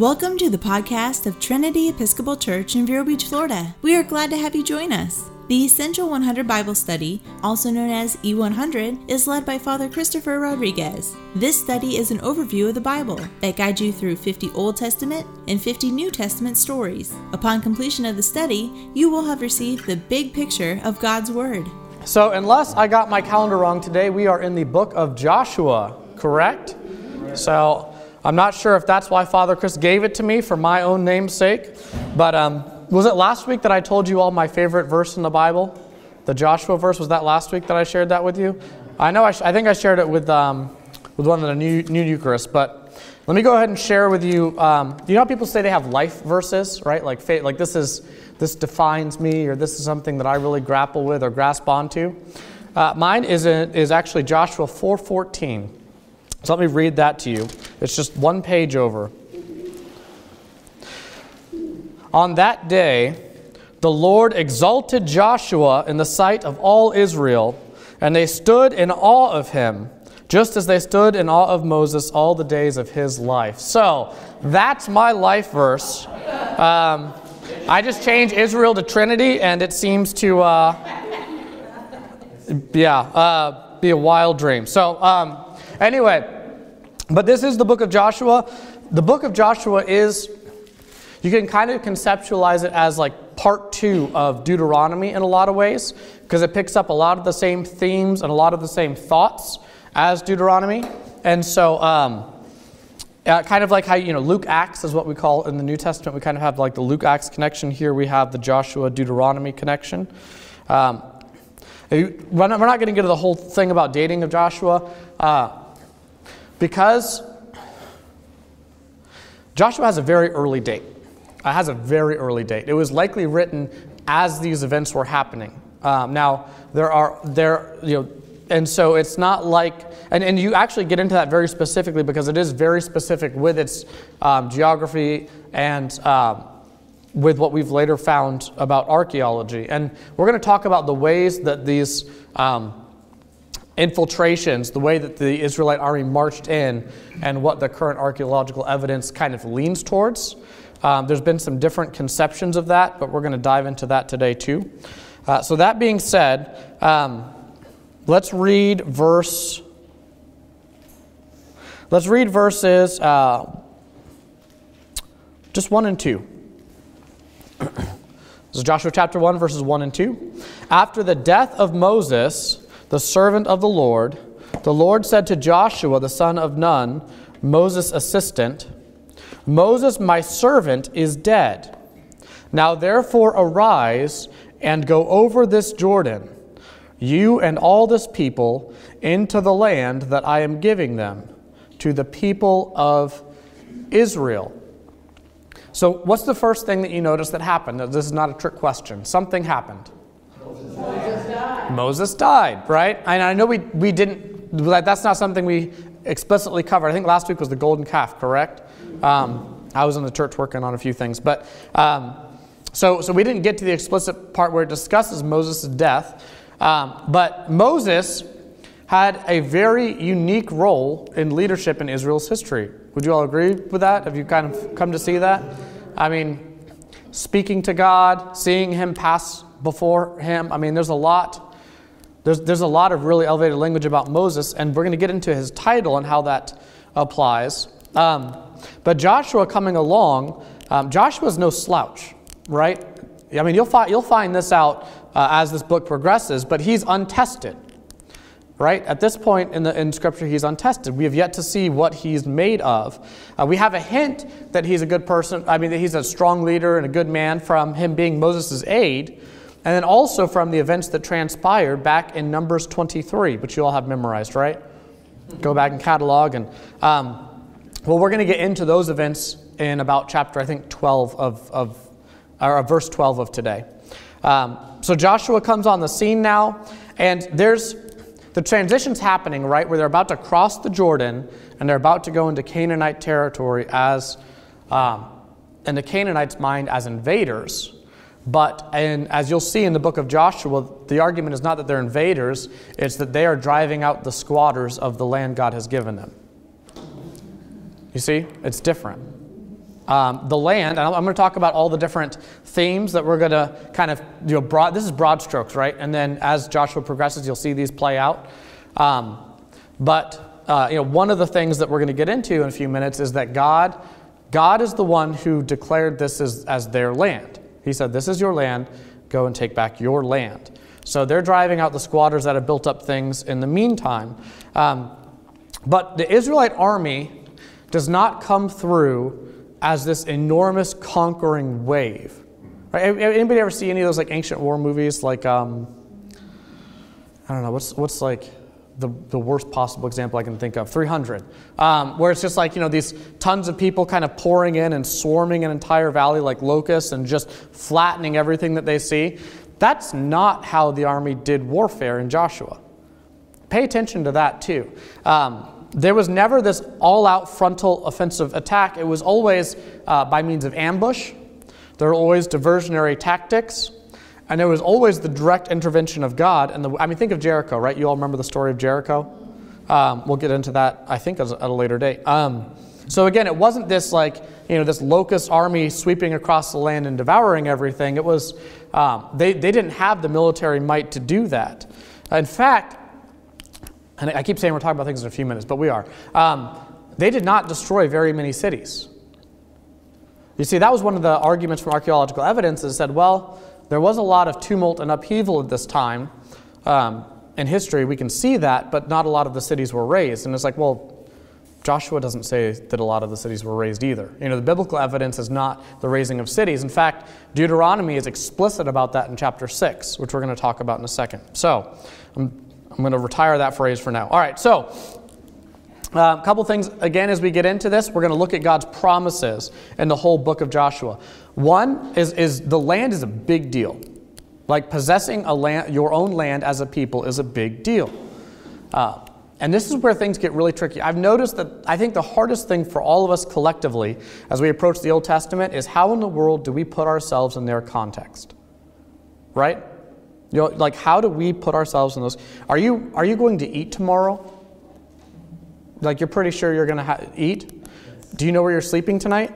Welcome to the podcast of Trinity Episcopal Church in Vero Beach, Florida. We are glad to have you join us. The Essential 100 Bible Study, also known as E100, is led by Father Christopher Rodriguez. This study is an overview of the Bible that guides you through 50 Old Testament and 50 New Testament stories. Upon completion of the study, you will have received the big picture of God's Word. So, unless I got my calendar wrong today, we are in the book of Joshua, correct? So, I'm not sure if that's why Father Chris gave it to me for my own name's sake, but um, was it last week that I told you all my favorite verse in the Bible? The Joshua verse, was that last week that I shared that with you? I know, I, I think I shared it with, um, with one of the new, new Eucharist, but let me go ahead and share with you. Um, you know how people say they have life verses, right? Like, like this is this defines me, or this is something that I really grapple with or grasp onto. Uh, mine is, a, is actually Joshua 4:14. So let me read that to you. It's just one page over. On that day, the Lord exalted Joshua in the sight of all Israel, and they stood in awe of him, just as they stood in awe of Moses all the days of his life. So that's my life verse. Um, I just changed Israel to Trinity, and it seems to, uh, yeah, uh, be a wild dream. So, um, anyway, but this is the book of Joshua. The book of Joshua is you can kind of conceptualize it as like part two of Deuteronomy in a lot of ways, because it picks up a lot of the same themes and a lot of the same thoughts as Deuteronomy. And so, um, uh, kind of like how, you know, Luke Acts is what we call in the New Testament. We kind of have like the Luke Acts connection. Here we have the Joshua Deuteronomy connection. Um, we're not, not going to get into the whole thing about dating of Joshua uh, because Joshua has a very early date. It has a very early date. It was likely written as these events were happening. Um, now, there are, there, you know, and so it's not like, and, and you actually get into that very specifically because it is very specific with its um, geography and um, with what we've later found about archaeology. And we're going to talk about the ways that these um, infiltrations, the way that the Israelite army marched in, and what the current archaeological evidence kind of leans towards. Um, there's been some different conceptions of that, but we're going to dive into that today too. Uh, so, that being said, um, let's read verse. Let's read verses uh, just 1 and 2. this is Joshua chapter 1, verses 1 and 2. After the death of Moses, the servant of the Lord, the Lord said to Joshua, the son of Nun, Moses' assistant, Moses, my servant, is dead. Now therefore arise and go over this Jordan, you and all this people, into the land that I am giving them, to the people of Israel. So, what's the first thing that you notice that happened? This is not a trick question. Something happened. Moses died. Right? And I know we, we didn't, that's not something we explicitly covered. I think last week was the golden calf, correct? Um, I was in the church working on a few things. But um, so, so we didn't get to the explicit part where it discusses Moses' death. Um, but Moses had a very unique role in leadership in Israel's history. Would you all agree with that? Have you kind of come to see that? I mean, speaking to God, seeing Him pass before Him. I mean, there's a lot. There's, there's a lot of really elevated language about Moses, and we're going to get into his title and how that applies. Um, but Joshua coming along, um, Joshua's no slouch, right? I mean, you'll, fi- you'll find this out uh, as this book progresses, but he's untested, right? At this point in, the, in Scripture, he's untested. We have yet to see what he's made of. Uh, we have a hint that he's a good person, I mean, that he's a strong leader and a good man from him being Moses' aide, and then also from the events that transpired back in Numbers 23, which you all have memorized, right? Go back and catalog. And, um, well, we're going to get into those events in about chapter, I think, 12 of, of or verse 12 of today. Um, so Joshua comes on the scene now, and there's the transition's happening, right, where they're about to cross the Jordan and they're about to go into Canaanite territory as, um, in the Canaanites' mind, as invaders. But and as you'll see in the book of Joshua, the argument is not that they're invaders, it's that they are driving out the squatters of the land God has given them. You see? It's different. um, the land, and I'm, I'm going to talk about all the different themes that we're going to kind of, you know, broad, this is broad strokes, right? And then as Joshua progresses, you'll see these play out. Um, but, uh, you know, one of the things that we're going to get into in a few minutes is that God, God is the one who declared this as, as their land. He said, This is your land, go and take back your land. So they're driving out the squatters that have built up things in the meantime. Um, but the Israelite army does not come through as this enormous conquering wave. Right? Anybody ever see any of those like ancient war movies? Like, um, I don't know, what's, what's like the, the worst possible example I can think of? 300. Um, where it's just like, you know, these tons of people kind of pouring in and swarming an entire valley like locusts and just flattening everything that they see. That's not how the army did warfare in Joshua. Pay attention to that too. Um, there was never this all out frontal offensive attack. It was always uh, by means of ambush. There were always diversionary tactics. And it was always the direct intervention of God. And the, I mean, think of Jericho, right? You all remember the story of Jericho? Um, we'll get into that, I think, at a later date. Um, so again, it wasn't this like, you know, this locust army sweeping across the land and devouring everything. It was, um, they, they didn't have the military might to do that. In fact, and I keep saying we're talking about things in a few minutes, but we are. Um, they did not destroy very many cities. You see, that was one of the arguments from archaeological evidence that said, well, there was a lot of tumult and upheaval at this time. Um, in history, we can see that, but not a lot of the cities were razed. And it's like, well, Joshua doesn't say that a lot of the cities were razed either. You know, the biblical evidence is not the raising of cities. In fact, Deuteronomy is explicit about that in chapter 6, which we're going to talk about in a second. So, I'm I'm going to retire that phrase for now. All right, so a uh, couple things again as we get into this. We're going to look at God's promises in the whole book of Joshua. One is, is the land is a big deal. Like possessing a land, your own land as a people is a big deal. Uh, and this is where things get really tricky. I've noticed that I think the hardest thing for all of us collectively as we approach the Old Testament is how in the world do we put ourselves in their context? Right? You know, like how do we put ourselves in those? Are you are you going to eat tomorrow? Like you're pretty sure you're going to eat? Do you know where you're sleeping tonight?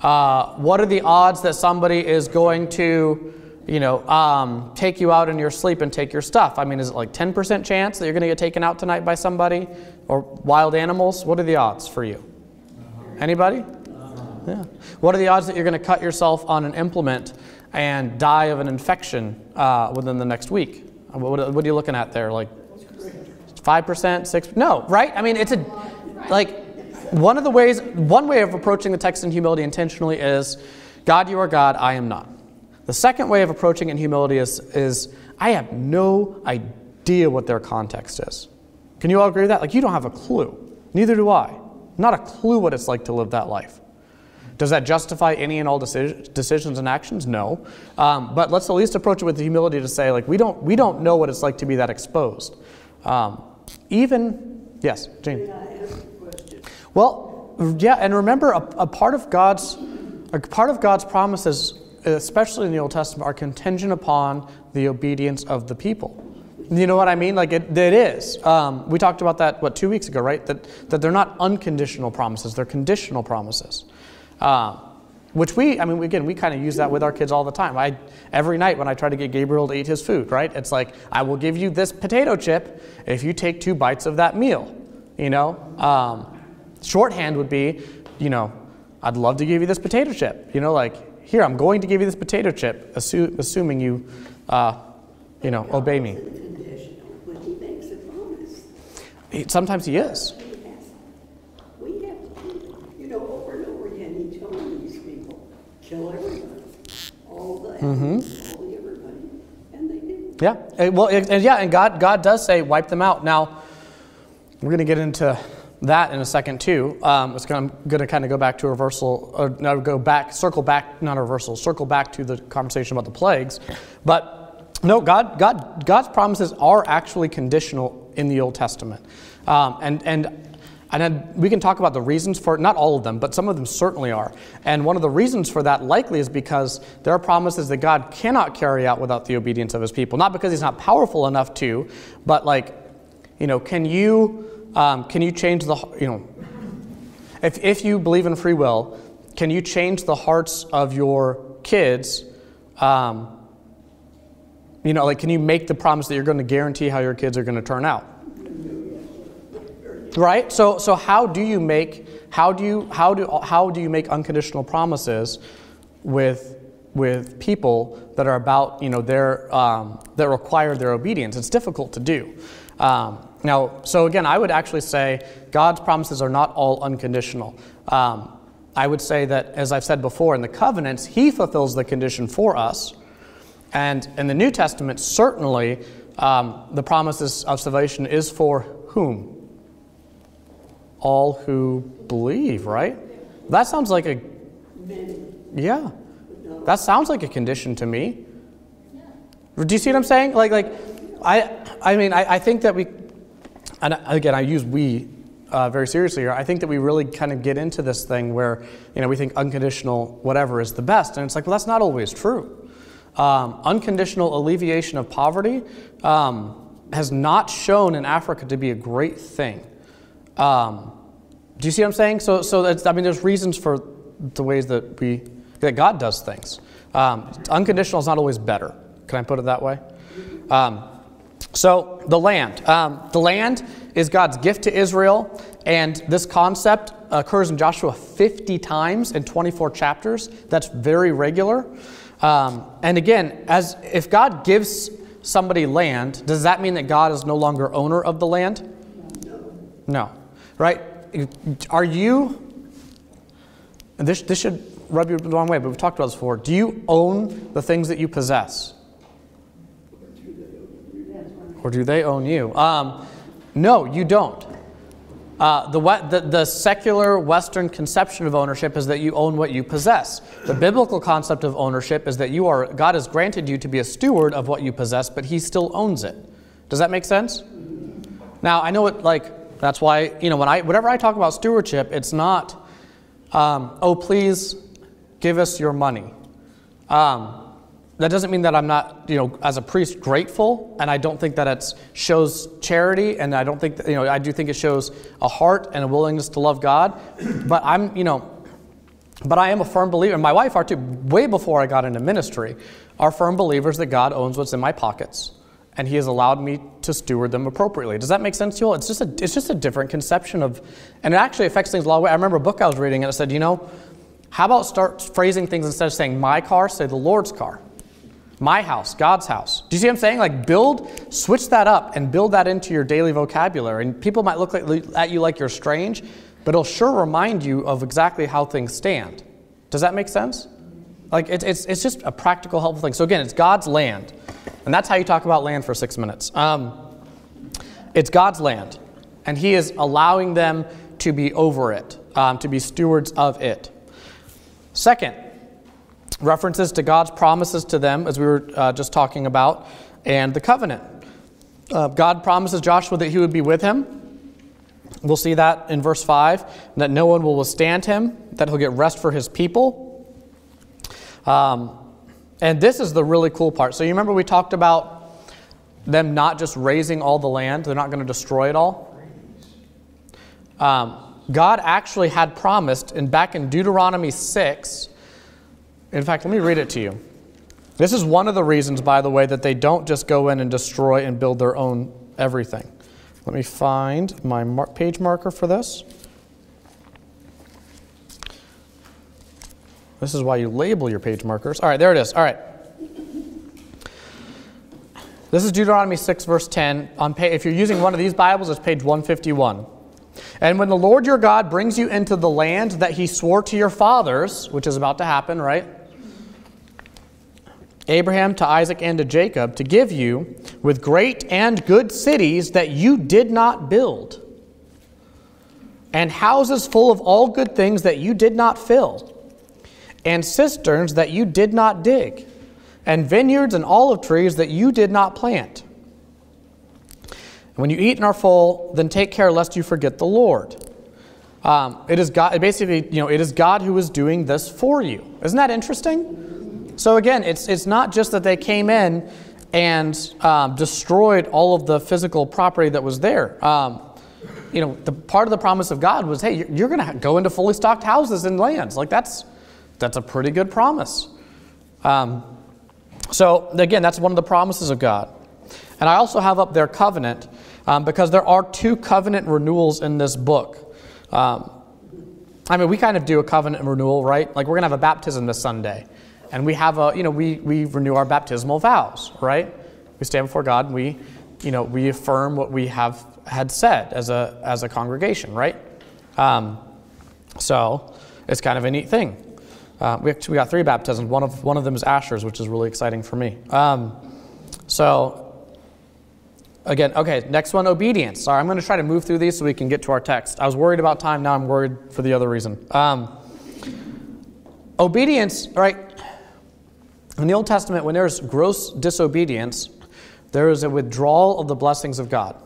Uh, what are the odds that somebody is going to, you know, um, take you out in your sleep and take your stuff? I mean, is it like 10% chance that you're going to get taken out tonight by somebody or wild animals? What are the odds for you? Anybody? Yeah. What are the odds that you're going to cut yourself on an implement and die of an infection uh, within the next week. What, what, are you looking at there? Like 5%, 6, No, right? I mean, it's a, like, one of the ways, one way of approaching the text in humility intentionally is God, you are God, I am not. The second way of approaching in humility is, is I have no idea what their context is. Can you all agree with that? Like, you don't have a clue. Neither do I. Not a clue what it's like to live that life. Does that justify any and all decisions and actions? No. Um, but let's at least approach it with the humility to say, like, we don't, we don't know what it's like to be that exposed. Um, even, yes, Jane. Well, yeah, and remember, a, a, part of God's, a part of God's promises, especially in the Old Testament, are contingent upon the obedience of the people. You know what I mean? Like it, it is. Um, we talked about that what two weeks ago, right? That that they're not unconditional promises; they're conditional promises. Uh, which we, I mean, again, we kind of use that with our kids all the time. I, every night when I try to get Gabriel to eat his food, right? It's like, I will give you this potato chip if you take two bites of that meal. You know, um, shorthand would be, you know, I'd love to give you this potato chip. You know, like, here, I'm going to give you this potato chip, assu- assuming you, uh, you know, obey me. Sometimes he is. kill everybody, all the mm-hmm. everybody, and they did. Yeah, and, well, and yeah, and God, God does say wipe them out. Now, we're going to get into that in a second too. Um, it's going to kind of go back to reversal, or no, go back, circle back, not reversal, circle back to the conversation about the plagues. But no, God, God, God's promises are actually conditional in the Old Testament, um, and and and then we can talk about the reasons for it, not all of them, but some of them certainly are. And one of the reasons for that likely is because there are promises that God cannot carry out without the obedience of his people. Not because he's not powerful enough to, but like, you know, can you, um, can you change the, you know, if, if you believe in free will, can you change the hearts of your kids? Um, you know, like, can you make the promise that you're going to guarantee how your kids are going to turn out? Right? So, so how do you make how do you how do how do you make unconditional promises with with people that are about you know their um, that require their obedience? It's difficult to do. Um, now, so again, I would actually say God's promises are not all unconditional. Um, I would say that, as I've said before, in the covenants, He fulfills the condition for us. And in the New Testament, certainly um, the promises of salvation is for whom? All who believe, right? That sounds like a. Yeah. That sounds like a condition to me. Do you see what I'm saying? Like, like, I, I mean, I, I think that we, and again, I use we uh, very seriously here. I think that we really kind of get into this thing where, you know, we think unconditional whatever is the best, and it's like, well, that's not always true. Um, unconditional alleviation of poverty um, has not shown in Africa to be a great thing. Um, do you see what I'm saying? So, so I mean, there's reasons for the ways that we that God does things. Um, unconditional is not always better. Can I put it that way? Um, so the land, um, the land is God's gift to Israel, and this concept occurs in Joshua 50 times in 24 chapters. That's very regular. Um, and again, as if God gives somebody land, does that mean that God is no longer owner of the land? No. Right? Are you? This this should rub you the wrong way, but we've talked about this before. Do you own the things that you possess? Or do they own you? Um, no, you don't. Uh, the, the, the, secular Western conception of ownership is that you own what you possess. The biblical concept of ownership is that you are, God has granted you to be a steward of what you possess, but He still owns it. Does that make sense? Now, I know it, like, that's why, you know, when I, whenever I talk about stewardship, it's not, um, oh, please give us your money. Um, that doesn't mean that I'm not, you know, as a priest grateful, and I don't think that it shows charity, and I don't think, that, you know, I do think it shows a heart and a willingness to love God. But I'm, you know, but I am a firm believer, and my wife are too. Way before I got into ministry, are firm believers that God owns what's in my pockets, and He has allowed me to steward them appropriately. Does that make sense to you all? It's just a, it's just a different conception of, and it actually affects things a lot. Of way. I remember a book I was reading, and it said, you know, how about start phrasing things instead of saying my car, say the Lord's car. My house, God's house. Do you see what I'm saying? Like build, switch that up and build that into your daily vocabulary. And people might look at you like you're strange, but it'll sure remind you of exactly how things stand. Does that make sense? Like it, it's, it's just a practical, helpful thing. So again, it's God's land. And that's how you talk about land for six minutes. Um, it's God's land. And He is allowing them to be over it, um, to be stewards of it. Second, references to God's promises to them, as we were uh, just talking about, and the covenant. Uh, God promises Joshua that he would be with him. We'll see that in verse 5, that no one will withstand him, that he'll get rest for his people. Um, and this is the really cool part. So, you remember we talked about them not just raising all the land, they're not going to destroy it all? Um, God actually had promised, and back in Deuteronomy 6, in fact, let me read it to you. This is one of the reasons, by the way, that they don't just go in and destroy and build their own everything. Let me find my mar- page marker for this. This is why you label your page markers. All right, there it is. All right. This is Deuteronomy 6, verse 10. On if you're using one of these Bibles, it's page 151. And when the Lord your God brings you into the land that he swore to your fathers, which is about to happen, right? Abraham to Isaac and to Jacob to give you with great and good cities that you did not build, and houses full of all good things that you did not fill, and cisterns that you did not dig, and vineyards and olive trees that you did not plant. When you eat and are full, then take care lest you forget the Lord. Um, it is God. Basically, you know, it is God who is doing this for you. Isn't that interesting? So again, it's, it's not just that they came in and um, destroyed all of the physical property that was there. Um, you know, the part of the promise of God was, hey, you're, you're going to go into fully stocked houses and lands. Like that's that's a pretty good promise. Um, so again, that's one of the promises of God. And I also have up their covenant um, because there are two covenant renewals in this book. Um, I mean, we kind of do a covenant renewal, right? Like we're going to have a baptism this Sunday. And we have a, you know, we, we renew our baptismal vows, right? We stand before God and we, you know, we affirm what we have had said as a, as a congregation, right? Um, so it's kind of a neat thing. Uh, we, actually, we got three baptisms. One of, one of them is Asher's, which is really exciting for me. Um, so Again, okay, next one, obedience. Sorry, I'm going to try to move through these so we can get to our text. I was worried about time, now I'm worried for the other reason. Um, obedience, right? In the Old Testament, when there's gross disobedience, there is a withdrawal of the blessings of God.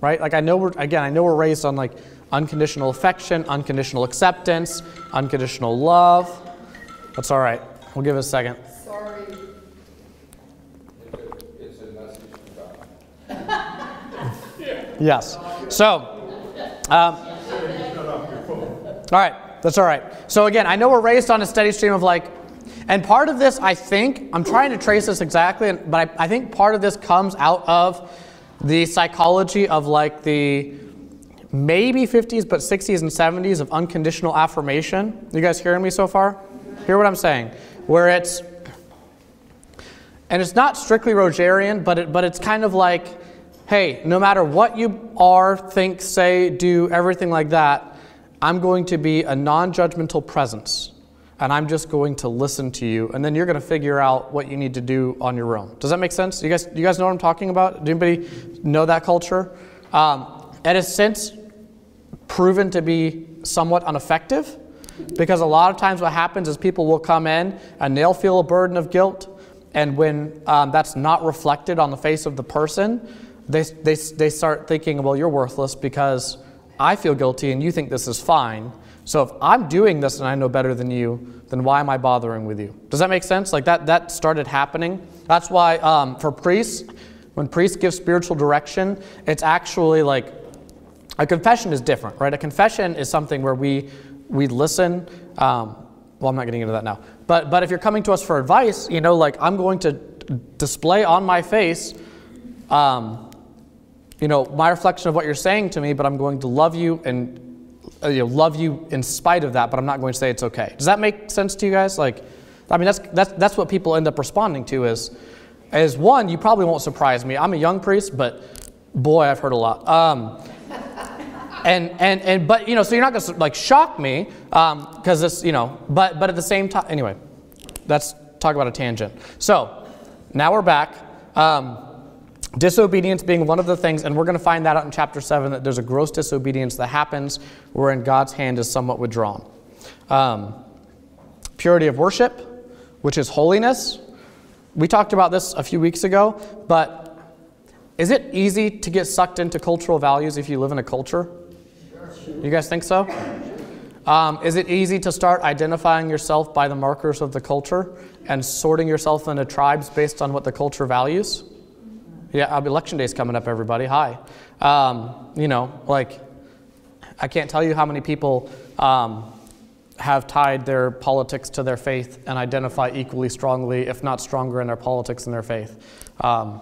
Right? Like I know we're again, I know we're raised on like unconditional affection, unconditional acceptance, unconditional love. That's all right. We'll give it a second. Sorry. Yes. So, um, all right, that's all right. So, again, I know we're raised on a steady stream of like, and part of this, I think, I'm trying to trace this exactly, but I, I think part of this comes out of the psychology of like the maybe 50s, but 60s and 70s of unconditional affirmation. You guys hearing me so far? Hear what I'm saying? Where it's, and it's not strictly Rogerian, but, it, but it's kind of like, hey, no matter what you are, think, say, do, everything like that, I'm going to be a non judgmental presence. And I'm just going to listen to you, and then you're going to figure out what you need to do on your own. Does that make sense? You guys, you guys know what I'm talking about? Do anybody know that culture? Um, it has since proven to be somewhat ineffective because a lot of times what happens is people will come in and they'll feel a burden of guilt, and when um, that's not reflected on the face of the person, they, they, they start thinking, well, you're worthless because I feel guilty and you think this is fine. So if I'm doing this and I know better than you, then why am I bothering with you? Does that make sense? Like that, that started happening. That's why um, for priests, when priests give spiritual direction, it's actually like a confession is different, right? A confession is something where we we listen. Um, well, I'm not getting into that now. But but if you're coming to us for advice, you know, like I'm going to display on my face um, you know, my reflection of what you're saying to me, but I'm going to love you and uh, you know, love you in spite of that, but I'm not going to say it's okay. Does that make sense to you guys? Like, I mean, that's, that's, that's what people end up responding to is, is one, you probably won't surprise me. I'm a young priest, but boy, I've heard a lot. Um, and, and, and, but, you know, so you're not to like shock me because um, this, you know, but, but at the same time, anyway, let's talk about a tangent. So now we're back. Um, Disobedience being one of the things, and we're going to find that out in chapter 7 that there's a gross disobedience that happens wherein God's hand is somewhat withdrawn. Um, purity of worship, which is holiness. We talked about this a few weeks ago, but is it easy to get sucked into cultural values if you live in a culture? You guys think so? Um, is it easy to start identifying yourself by the markers of the culture and sorting yourself into tribes based on what the culture values? Yeah, election day is coming up, everybody. Hi. Um, you know, like, I can't tell you how many people um, have tied their politics to their faith and identify equally strongly, if not stronger, in their politics and their faith, um,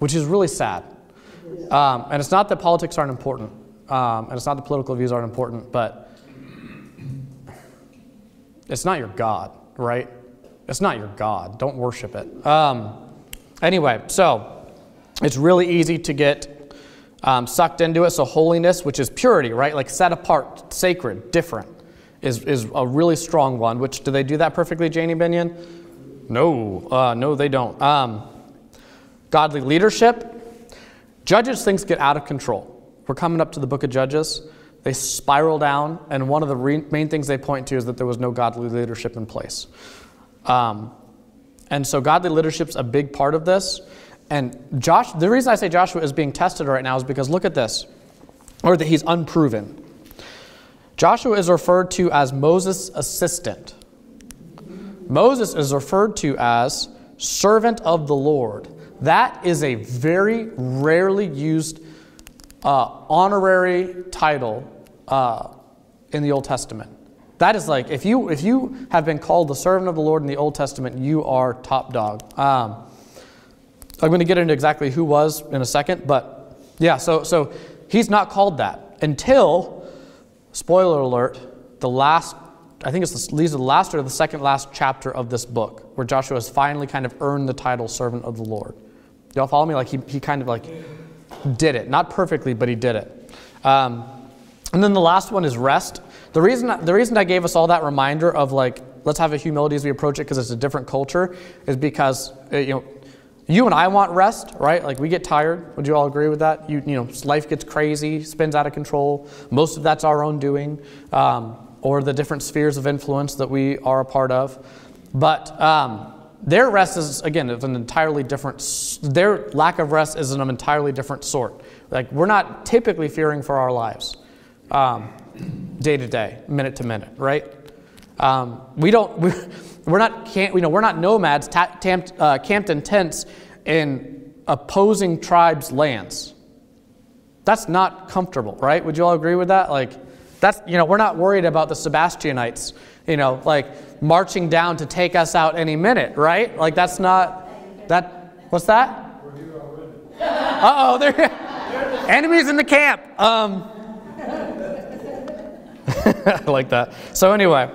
which is really sad. Um, and it's not that politics aren't important, um, and it's not that political views aren't important, but it's not your God, right? It's not your God. Don't worship it. Um, Anyway, so it's really easy to get um, sucked into it. So, holiness, which is purity, right? Like set apart, sacred, different, is, is a really strong one. Which, do they do that perfectly, Janie Binion? No, uh, no, they don't. Um, godly leadership. Judges, things get out of control. We're coming up to the book of Judges. They spiral down, and one of the main things they point to is that there was no godly leadership in place. Um, and so godly leadership's a big part of this. And Josh, the reason I say Joshua is being tested right now is because look at this, or that he's unproven. Joshua is referred to as Moses' assistant. Moses is referred to as servant of the Lord. That is a very rarely used uh, honorary title uh, in the Old Testament. That is like if you if you have been called the servant of the Lord in the Old Testament, you are top dog. Um, I'm going to get into exactly who was in a second, but yeah, so so he's not called that until spoiler alert, the last I think it's the, these are the last or the second last chapter of this book where Joshua has finally kind of earned the title servant of the Lord. Y'all follow me? Like he, he kind of like did it. Not perfectly, but he did it. Um, and then the last one is rest. The reason, the reason I gave us all that reminder of like, let's have a humility as we approach it because it's a different culture is because, uh, you know, you and I want rest, right? Like we get tired. Would you all agree with that? You, you know, life gets crazy, spins out of control. Most of that's our own doing, um, or the different spheres of influence that we are a part of. But um, their rest is again of an entirely different. Their lack of rest is of an entirely different sort. Like we're not typically fearing for our lives, um, day to day, minute to minute, right? Um, we don't. We, we're not. Can't, you know, we're not nomads ta- tamped, uh, camped in tents in opposing tribes' lands. That's not comfortable, right? Would you all agree with that? Like, that's you know, we're not worried about the Sebastianites. You know, like marching down to take us out any minute, right? Like that's not that. What's that? Uh oh, there. Enemies in the camp. Um, I like that. So anyway,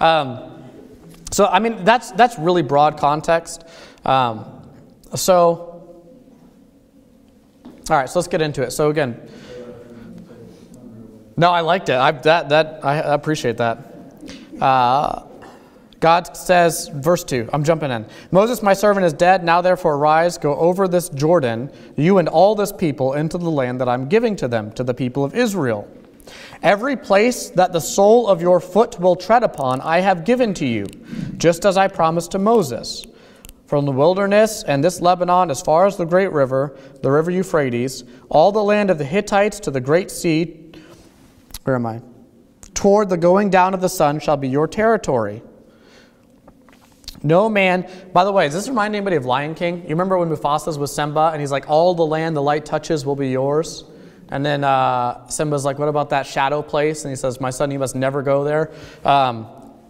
um, so I mean that's that's really broad context. Um, so, all right, so let's get into it. So again, no, I liked it. I that that I appreciate that. Uh, God says, verse 2, I'm jumping in. Moses, my servant, is dead. Now therefore arise, go over this Jordan, you and all this people, into the land that I'm giving to them, to the people of Israel. Every place that the sole of your foot will tread upon, I have given to you, just as I promised to Moses. From the wilderness and this Lebanon, as far as the great river, the river Euphrates, all the land of the Hittites to the great sea, where am I? Toward the going down of the sun shall be your territory. No man, by the way, does this remind anybody of Lion King? You remember when Mufasa's with Simba and he's like, All the land the light touches will be yours? And then uh, Simba's like, What about that shadow place? And he says, My son, you must never go there. Um,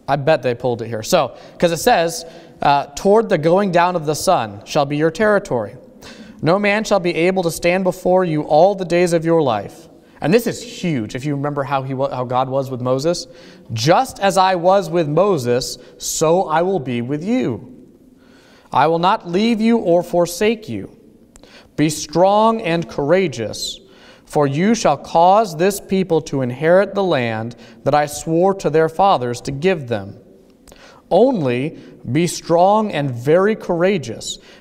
I bet they pulled it here. So, because it says, uh, Toward the going down of the sun shall be your territory. No man shall be able to stand before you all the days of your life. And this is huge if you remember how, he, how God was with Moses. Just as I was with Moses, so I will be with you. I will not leave you or forsake you. Be strong and courageous, for you shall cause this people to inherit the land that I swore to their fathers to give them. Only be strong and very courageous,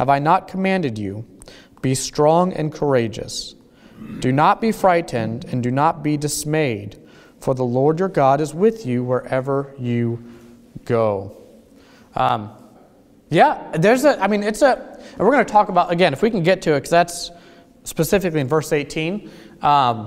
Have I not commanded you? Be strong and courageous. Do not be frightened, and do not be dismayed, for the Lord your God is with you wherever you go. Um, yeah, there's a, I mean, it's a, we're going to talk about, again, if we can get to it, because that's specifically in verse 18. Um,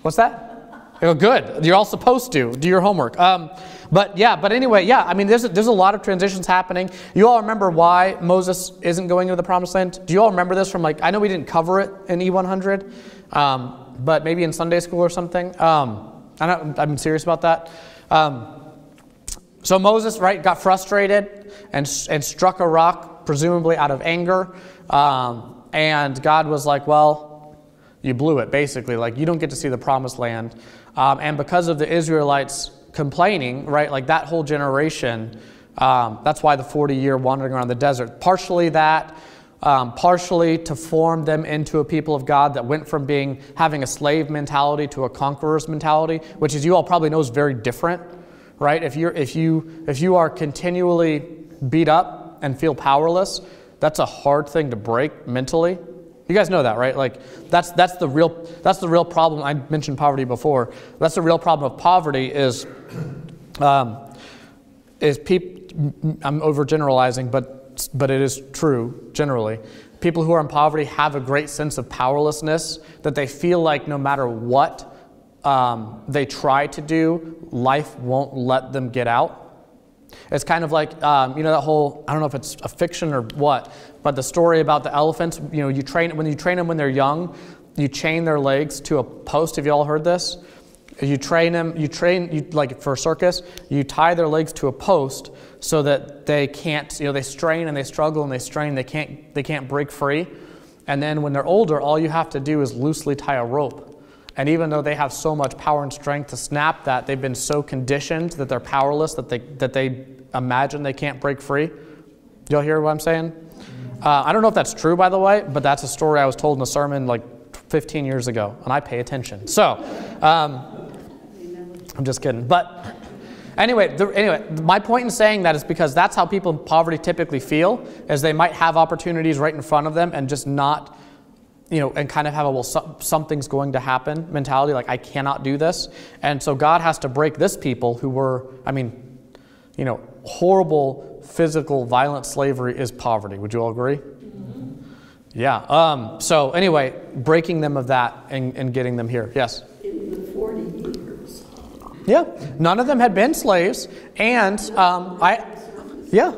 what's that? Oh, good. You're all supposed to do your homework. Um, but yeah, but anyway, yeah, I mean, there's a, there's a lot of transitions happening. You all remember why Moses isn't going into the promised land? Do you all remember this from like, I know we didn't cover it in E100, um, but maybe in Sunday school or something. Um, I'm, I'm serious about that. Um, so Moses, right, got frustrated and, and struck a rock, presumably out of anger. Um, and God was like, well, you blew it, basically. Like, you don't get to see the promised land. Um, and because of the Israelites complaining, right, like that whole generation, um, that's why the 40 year wandering around the desert. Partially that, um, partially to form them into a people of God that went from being having a slave mentality to a conqueror's mentality, which, as you all probably know, is very different, right? If you're if you if you are continually beat up and feel powerless, that's a hard thing to break mentally. You guys know that, right? Like that's that's the real that's the real problem. I mentioned poverty before. That's the real problem of poverty is um, is people. I'm overgeneralizing, but but it is true generally. People who are in poverty have a great sense of powerlessness that they feel like no matter what um, they try to do, life won't let them get out. It's kind of like, um, you know, that whole, I don't know if it's a fiction or what, but the story about the elephants, you know, you train, when you train them when they're young, you chain their legs to a post. Have you all heard this? You train them, you train, you, like for a circus, you tie their legs to a post so that they can't, you know, they strain and they struggle and they strain, they can't, they can't break free. And then when they're older, all you have to do is loosely tie a rope. And even though they have so much power and strength to snap that, they've been so conditioned that they're powerless that they, that they imagine they can't break free. Y'all hear what I'm saying? Uh, I don't know if that's true, by the way, but that's a story I was told in a sermon like 15 years ago, and I pay attention. So, um, I'm just kidding. But anyway, the, anyway, my point in saying that is because that's how people in poverty typically feel, is they might have opportunities right in front of them and just not you know, and kind of have a, well, so, something's going to happen mentality, like, I cannot do this. And so God has to break this people who were, I mean, you know, horrible physical, violent slavery is poverty. Would you all agree? Mm-hmm. Yeah. Um, so, anyway, breaking them of that and, and getting them here. Yes? In the 40 years. Yeah. None of them had been slaves. And um, I, yeah.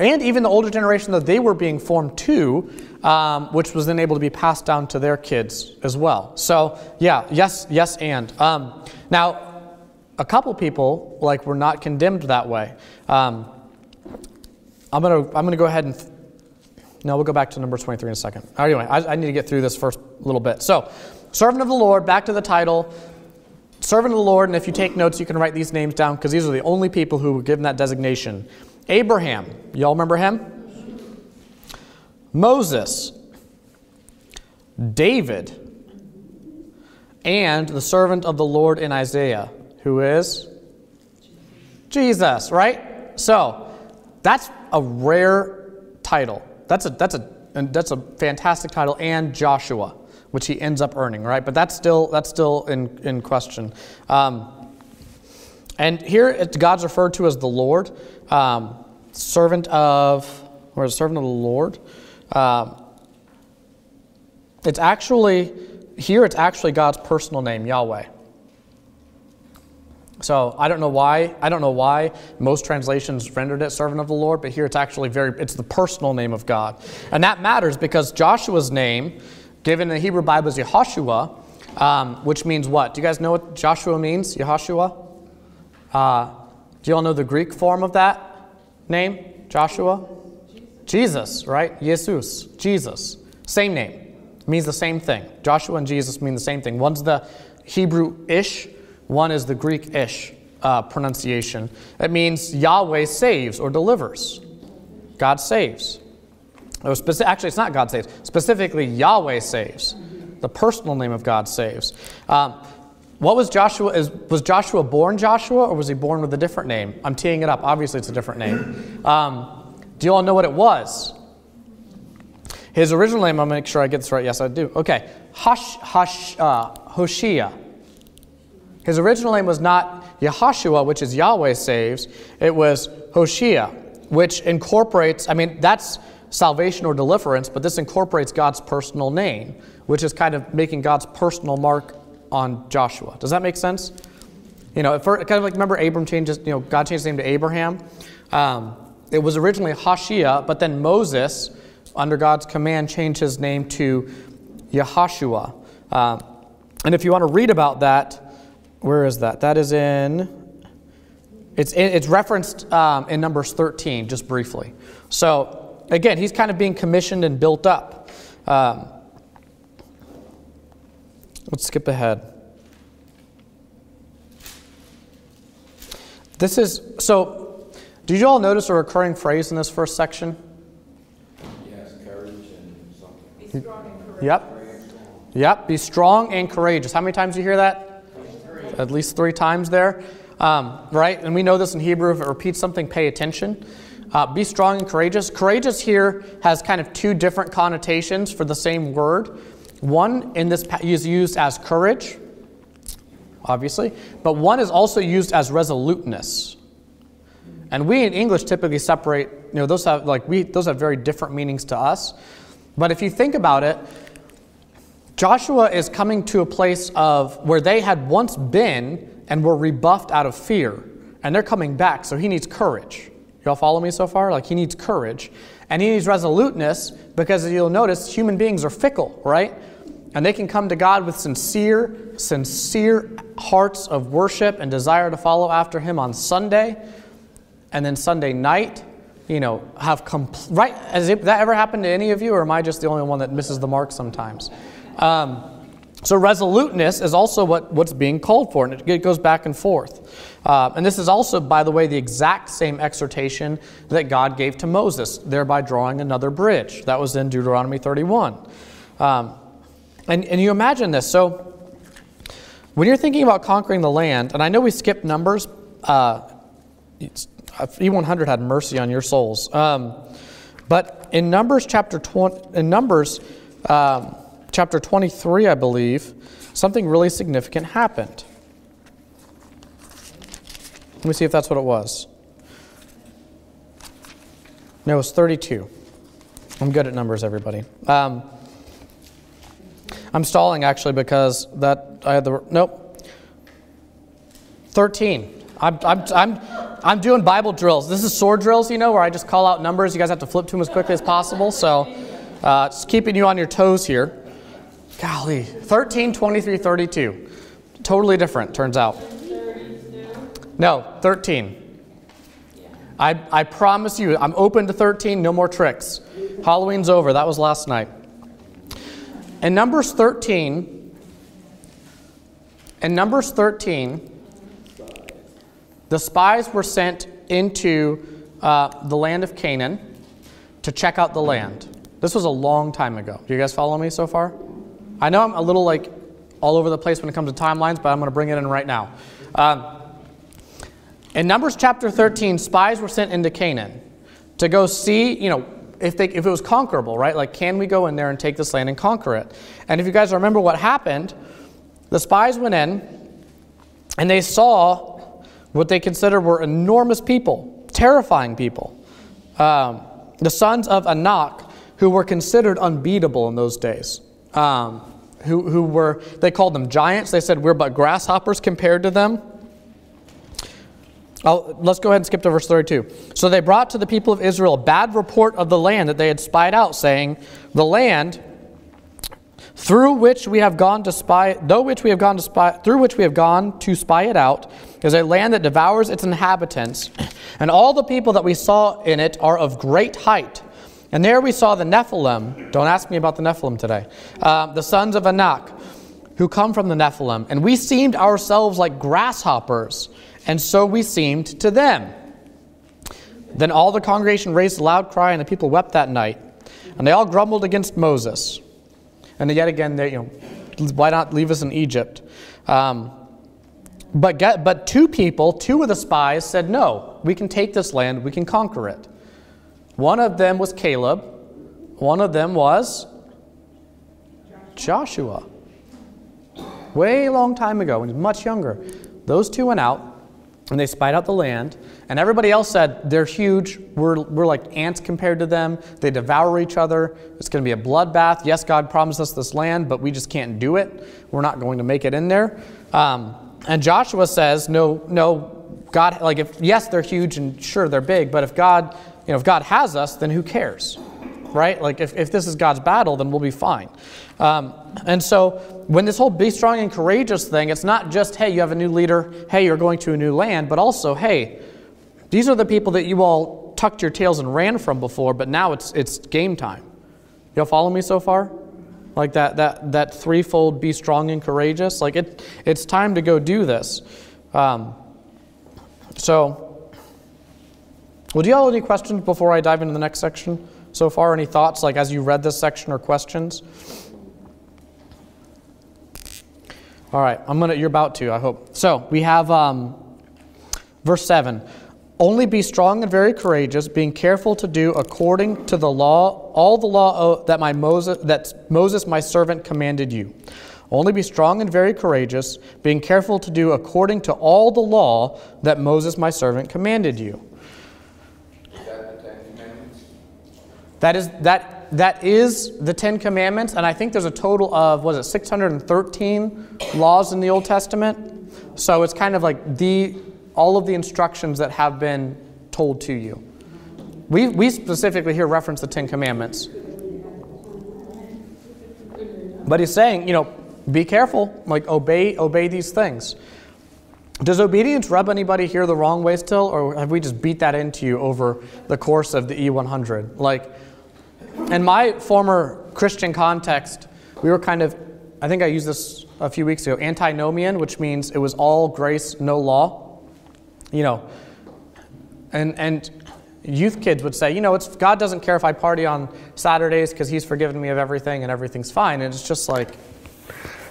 And even the older generation that they were being formed to, um, which was then able to be passed down to their kids as well. So, yeah, yes, yes, and. Um, now, a couple people like were not condemned that way. Um, I'm gonna I'm gonna go ahead and. No, we'll go back to number 23 in a second. Anyway, I, I need to get through this first little bit. So, servant of the Lord. Back to the title. Servant of the Lord, and if you take notes, you can write these names down because these are the only people who were given that designation. Abraham, y'all remember him? Moses, David, and the servant of the Lord in Isaiah, who is Jesus, right? So that's a rare title. That's a that's a that's a fantastic title, and Joshua, which he ends up earning, right? But that's still that's still in in question. Um, and here God's referred to as the Lord, um, servant of or servant of the Lord. Um, it's actually, here it's actually God's personal name, Yahweh. So I don't know why. I don't know why most translations rendered it servant of the Lord, but here it's actually very it's the personal name of God. And that matters because Joshua's name, given in the Hebrew Bible, is Yehoshua, um, which means what? Do you guys know what Joshua means? Yehoshua? Uh, do you all know the Greek form of that name? Joshua? Jesus, right? Jesus, Jesus. Same name. Means the same thing. Joshua and Jesus mean the same thing. One's the Hebrew ish, one is the Greek ish uh, pronunciation. It means Yahweh saves or delivers. God saves. Or speci- actually, it's not God saves. Specifically, Yahweh saves. The personal name of God saves. Um, what was Joshua? Is, was Joshua born Joshua or was he born with a different name? I'm teeing it up. Obviously, it's a different name. Um, do you all know what it was? His original name, I'm going to make sure I get this right. Yes, I do. Okay. Hush, Hush, uh, Hoshea. His original name was not Yehoshua, which is Yahweh saves. It was Hoshea, which incorporates, I mean, that's salvation or deliverance, but this incorporates God's personal name, which is kind of making God's personal mark on Joshua. Does that make sense? You know, kind of like remember Abram changes, you know, God changed his name to Abraham. Um, it was originally Hoshea, but then Moses, under God's command, changed his name to Yehoshua. Uh, and if you want to read about that, where is that? That is in, it's, it's referenced um, in Numbers 13, just briefly. So, again, he's kind of being commissioned and built up. Um, let's skip ahead. This is, so did you all notice a recurring phrase in this first section? Yes, courage and something. Be strong and courageous. Yep. Yep, be strong and courageous. How many times do you hear that? At least three times there. Um, right? And we know this in Hebrew if it repeats something, pay attention. Uh, be strong and courageous. Courageous here has kind of two different connotations for the same word. One in this is used as courage, obviously, but one is also used as resoluteness. And we in English typically separate, you know, those have like we those have very different meanings to us. But if you think about it, Joshua is coming to a place of where they had once been and were rebuffed out of fear, and they're coming back, so he needs courage. Y'all follow me so far? Like he needs courage. And he needs resoluteness because you'll notice human beings are fickle, right? And they can come to God with sincere, sincere hearts of worship and desire to follow after him on Sunday. And then Sunday night, you know, have compl- right? Has that ever happened to any of you, or am I just the only one that misses the mark sometimes? Um, so resoluteness is also what, what's being called for, and it, it goes back and forth. Uh, and this is also, by the way, the exact same exhortation that God gave to Moses, thereby drawing another bridge. That was in Deuteronomy 31. Um, and, and you imagine this. So when you're thinking about conquering the land, and I know we skipped numbers, uh, E100 had mercy on your souls. Um, but in Numbers chapter 20, in Numbers um, chapter 23, I believe, something really significant happened. Let me see if that's what it was. No, it was 32. I'm good at numbers, everybody. Um, I'm stalling actually because that I had the nope. 13. I'm, I'm, I'm, I'm doing Bible drills. This is sword drills, you know, where I just call out numbers. You guys have to flip to them as quickly as possible. So, uh, just keeping you on your toes here. Golly, 13, 23, 32. Totally different, turns out. No, 13. I, I promise you, I'm open to 13, no more tricks. Halloween's over. That was last night. In Numbers 13, in Numbers 13, the spies were sent into uh, the land of Canaan to check out the land. This was a long time ago. Do you guys follow me so far? I know I'm a little like all over the place when it comes to timelines, but I'm going to bring it in right now. Um, in Numbers chapter 13, spies were sent into Canaan to go see, you know, if, they, if it was conquerable, right? Like, can we go in there and take this land and conquer it? And if you guys remember what happened, the spies went in and they saw what they considered were enormous people, terrifying people. Um, the sons of Anak, who were considered unbeatable in those days. Um, who, who were, they called them giants. They said, We're but grasshoppers compared to them. Oh, let's go ahead and skip to verse 32. So they brought to the people of Israel a bad report of the land that they had spied out, saying, The land through which we have gone to spy, though which we have gone to spy, through which we have gone to spy it out, is a land that devours its inhabitants, and all the people that we saw in it are of great height. And there we saw the Nephilim. Don't ask me about the Nephilim today. Uh, the sons of Anak, who come from the Nephilim, and we seemed ourselves like grasshoppers and so we seemed to them. Then all the congregation raised a loud cry, and the people wept that night. And they all grumbled against Moses. And yet again, they, you know, why not leave us in Egypt? Um, but, get, but two people, two of the spies, said, No, we can take this land, we can conquer it. One of them was Caleb, one of them was Joshua. Way long time ago, when he was much younger. Those two went out, and they spied out the land. And everybody else said, they're huge. We're, we're like ants compared to them. They devour each other. It's going to be a bloodbath. Yes, God promised us this land, but we just can't do it. We're not going to make it in there. Um, and Joshua says, no, no, God, like if, yes, they're huge and sure, they're big, but if God, you know, if God has us, then who cares? Right? Like if, if this is God's battle, then we'll be fine. Um, and so when this whole be strong and courageous thing, it's not just, hey, you have a new leader, hey, you're going to a new land, but also, hey, these are the people that you all tucked your tails and ran from before, but now it's, it's game time. Y'all follow me so far? Like that, that, that threefold be strong and courageous? Like it, it's time to go do this. Um, so, well, do y'all have any questions before I dive into the next section so far? Any thoughts, like as you read this section, or questions? All right, I'm gonna. You're about to. I hope. So we have um, verse seven. Only be strong and very courageous, being careful to do according to the law, all the law that my Moses that Moses my servant commanded you. Only be strong and very courageous, being careful to do according to all the law that Moses my servant commanded you. Is that the Ten Commandments? That is that that is the Ten Commandments, and I think there's a total of was it 613 laws in the Old Testament. So it's kind of like the all of the instructions that have been told to you. We we specifically here reference the Ten Commandments. But he's saying, you know, be careful, like obey obey these things. Does obedience rub anybody here the wrong way still, or have we just beat that into you over the course of the E100? Like, in my former Christian context, we were kind of, I think I used this a few weeks ago, antinomian, which means it was all grace, no law. You know, and, and youth kids would say, you know, it's, God doesn't care if I party on Saturdays because He's forgiven me of everything and everything's fine. And it's just like,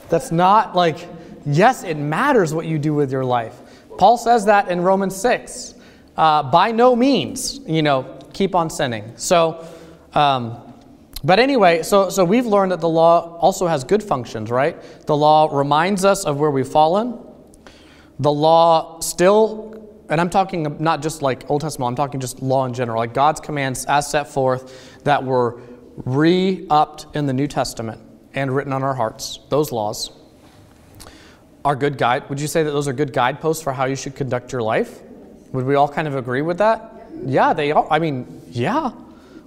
that's not like, yes, it matters what you do with your life. Paul says that in Romans 6. Uh, by no means, you know, keep on sinning. So, um, but anyway, so, so we've learned that the law also has good functions, right? The law reminds us of where we've fallen. The law still, and I'm talking not just like Old Testament, I'm talking just law in general, like God's commands as set forth that were re upped in the New Testament and written on our hearts, those laws are good guide. Would you say that those are good guideposts for how you should conduct your life? Would we all kind of agree with that? Yeah, they are. I mean, yeah.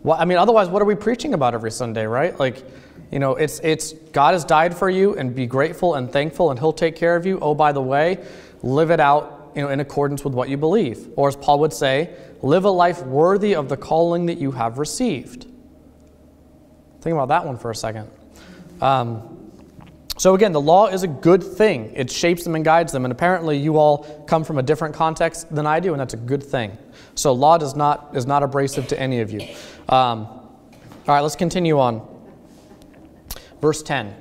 Well, I mean, otherwise, what are we preaching about every Sunday, right? Like, you know, it's it's God has died for you, and be grateful and thankful, and He'll take care of you. Oh, by the way, live it out, you know, in accordance with what you believe, or as Paul would say, live a life worthy of the calling that you have received. Think about that one for a second. Um, so again, the law is a good thing. It shapes them and guides them. And apparently, you all come from a different context than I do, and that's a good thing. So law does not is not abrasive to any of you. Um, all right, let's continue on. Verse 10.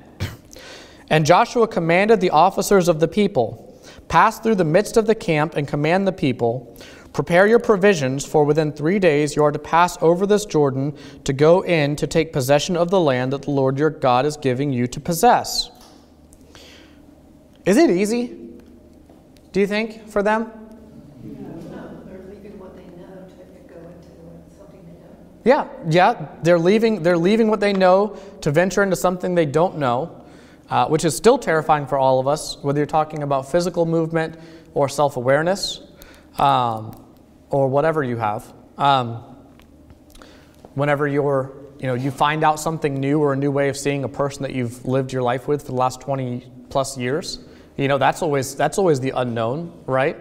And Joshua commanded the officers of the people, pass through the midst of the camp and command the people, prepare your provisions, for within three days you are to pass over this Jordan to go in to take possession of the land that the Lord your God is giving you to possess. Is it easy, do you think, for them leaving what they know to go into something they don't. Yeah, yeah, they're leaving. They're leaving what they know to venture into something they don't know, uh, which is still terrifying for all of us. Whether you're talking about physical movement or self-awareness, um, or whatever you have. Um, whenever you're, you know, you find out something new or a new way of seeing a person that you've lived your life with for the last 20 plus years, you know, that's always that's always the unknown, right?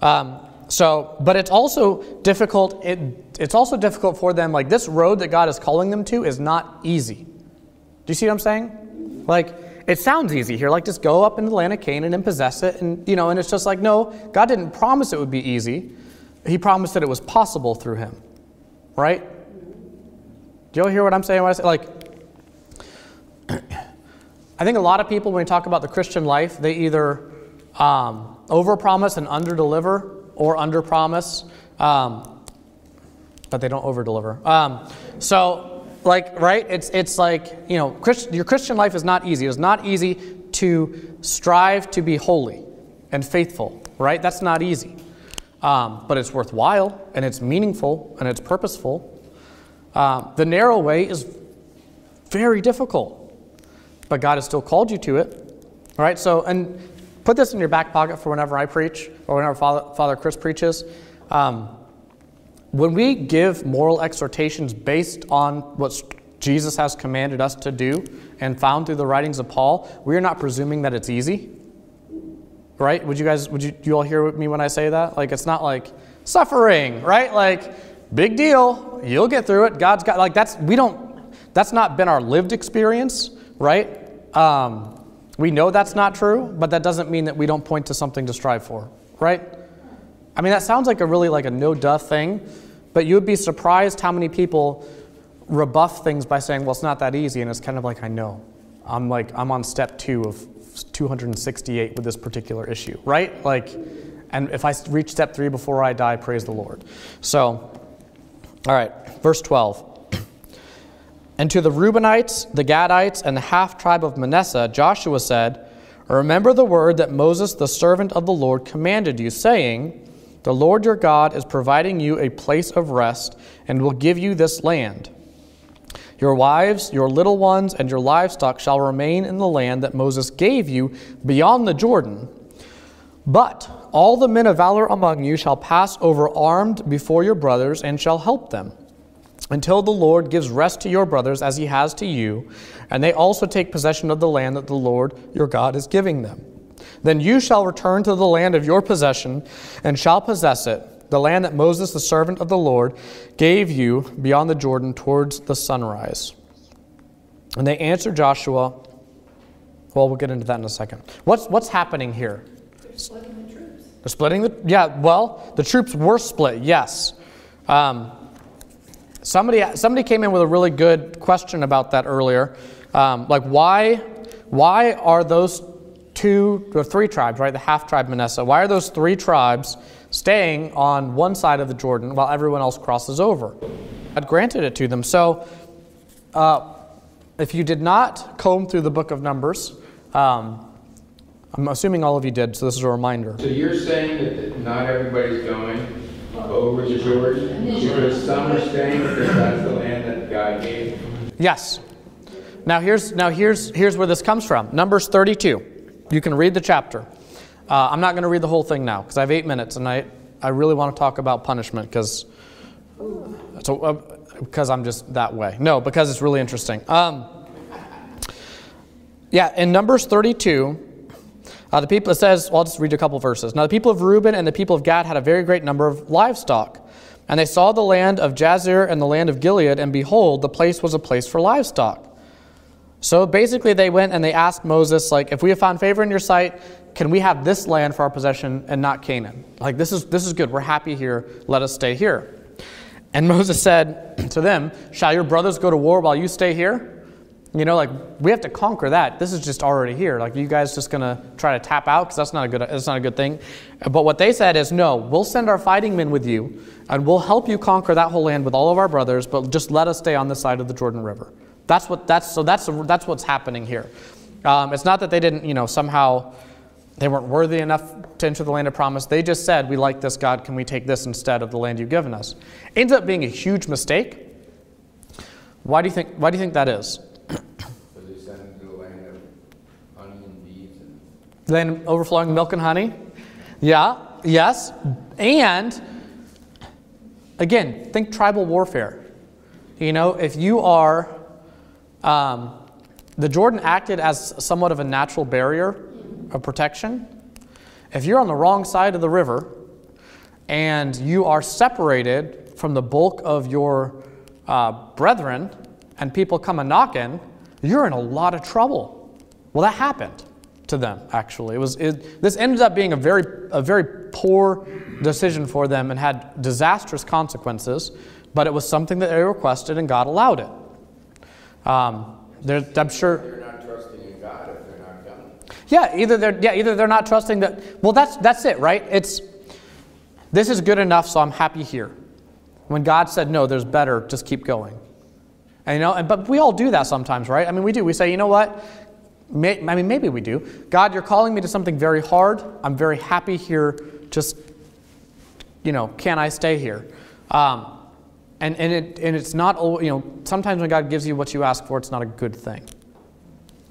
Um, so, but it's also difficult. It, it's also difficult for them. Like this road that God is calling them to is not easy. Do you see what I'm saying? Like it sounds easy here. Like just go up into the land of Canaan and possess it, and you know. And it's just like no, God didn't promise it would be easy. He promised that it was possible through Him, right? Do you all hear what I'm saying? When I say like. I think a lot of people, when we talk about the Christian life, they either um, overpromise and underdeliver, or underpromise, um, but they don't overdeliver. Um, so, like, right? It's it's like you know, Christ, your Christian life is not easy. It's not easy to strive to be holy and faithful, right? That's not easy, um, but it's worthwhile and it's meaningful and it's purposeful. Um, the narrow way is very difficult but God has still called you to it. Right, so, and put this in your back pocket for whenever I preach or whenever Father, Father Chris preaches. Um, when we give moral exhortations based on what Jesus has commanded us to do and found through the writings of Paul, we are not presuming that it's easy. Right? Would you guys, would you, you all hear me when I say that? Like, it's not like suffering, right? Like, big deal. You'll get through it. God's got, like, that's, we don't, that's not been our lived experience right? Um, we know that's not true, but that doesn't mean that we don't point to something to strive for, right? I mean, that sounds like a really like a no duh thing, but you would be surprised how many people rebuff things by saying, well, it's not that easy. And it's kind of like, I know. I'm like, I'm on step two of 268 with this particular issue, right? Like, And if I reach step three before I die, praise the Lord. So, all right, verse 12. And to the Reubenites, the Gadites, and the half tribe of Manasseh, Joshua said, Remember the word that Moses, the servant of the Lord, commanded you, saying, The Lord your God is providing you a place of rest and will give you this land. Your wives, your little ones, and your livestock shall remain in the land that Moses gave you beyond the Jordan. But all the men of valor among you shall pass over armed before your brothers and shall help them until the Lord gives rest to your brothers as he has to you, and they also take possession of the land that the Lord your God is giving them. Then you shall return to the land of your possession and shall possess it, the land that Moses, the servant of the Lord, gave you beyond the Jordan towards the sunrise. And they answered Joshua. Well, we'll get into that in a second. What's, what's happening here? They're Splitting the troops. They're splitting the. Yeah, well, the troops were split, yes. Um, Somebody, somebody came in with a really good question about that earlier. Um, like, why, why are those two or three tribes, right? The half tribe Manasseh, why are those three tribes staying on one side of the Jordan while everyone else crosses over? God granted it to them. So, uh, if you did not comb through the book of Numbers, um, I'm assuming all of you did, so this is a reminder. So you're saying that not everybody's going over the Jordan? Staying because that's the land that God gave? Yes. Now here's now here's here's where this comes from. Numbers 32. You can read the chapter. Uh, I'm not going to read the whole thing now because I have eight minutes, and I I really want to talk about punishment because so uh, because I'm just that way. No, because it's really interesting. Um, yeah, in Numbers 32. Uh, the people, it says, well, I'll just read a couple verses. Now, the people of Reuben and the people of Gad had a very great number of livestock. And they saw the land of Jazer and the land of Gilead, and behold, the place was a place for livestock. So basically, they went and they asked Moses, like, if we have found favor in your sight, can we have this land for our possession and not Canaan? Like, this is, this is good. We're happy here. Let us stay here. And Moses said to them, Shall your brothers go to war while you stay here? You know, like we have to conquer that. This is just already here. Like you guys just gonna try to tap out because that's not a good. That's not a good thing. But what they said is, no, we'll send our fighting men with you, and we'll help you conquer that whole land with all of our brothers. But just let us stay on this side of the Jordan River. That's what. That's so. That's that's what's happening here. Um, it's not that they didn't, you know, somehow they weren't worthy enough to enter the land of promise. They just said, "We like this God. Can we take this instead of the land you've given us?" Ends up being a huge mistake. Why do you think? Why do you think that is? Because they sent them to the land of honey and bees Land overflowing milk and honey. Yeah, yes. And again, think tribal warfare. You know, if you are, um, the Jordan acted as somewhat of a natural barrier of protection. If you're on the wrong side of the river and you are separated from the bulk of your uh, brethren and people come a knocking, you're in a lot of trouble. Well, that happened to them, actually. It was, it, this ended up being a very, a very poor decision for them and had disastrous consequences, but it was something that they requested and God allowed it. Um, I'm sure. they're not trusting in God if they're not coming. Yeah, either they're yeah, either they're not trusting that. Well, that's that's it, right? It's this is good enough, so I'm happy here. When God said no, there's better. Just keep going. And you know, and, but we all do that sometimes, right? I mean, we do. We say, you know what? May, I mean, maybe we do. God, you're calling me to something very hard. I'm very happy here. Just, you know, can I stay here? Um, and and it and it's not. You know, sometimes when God gives you what you ask for, it's not a good thing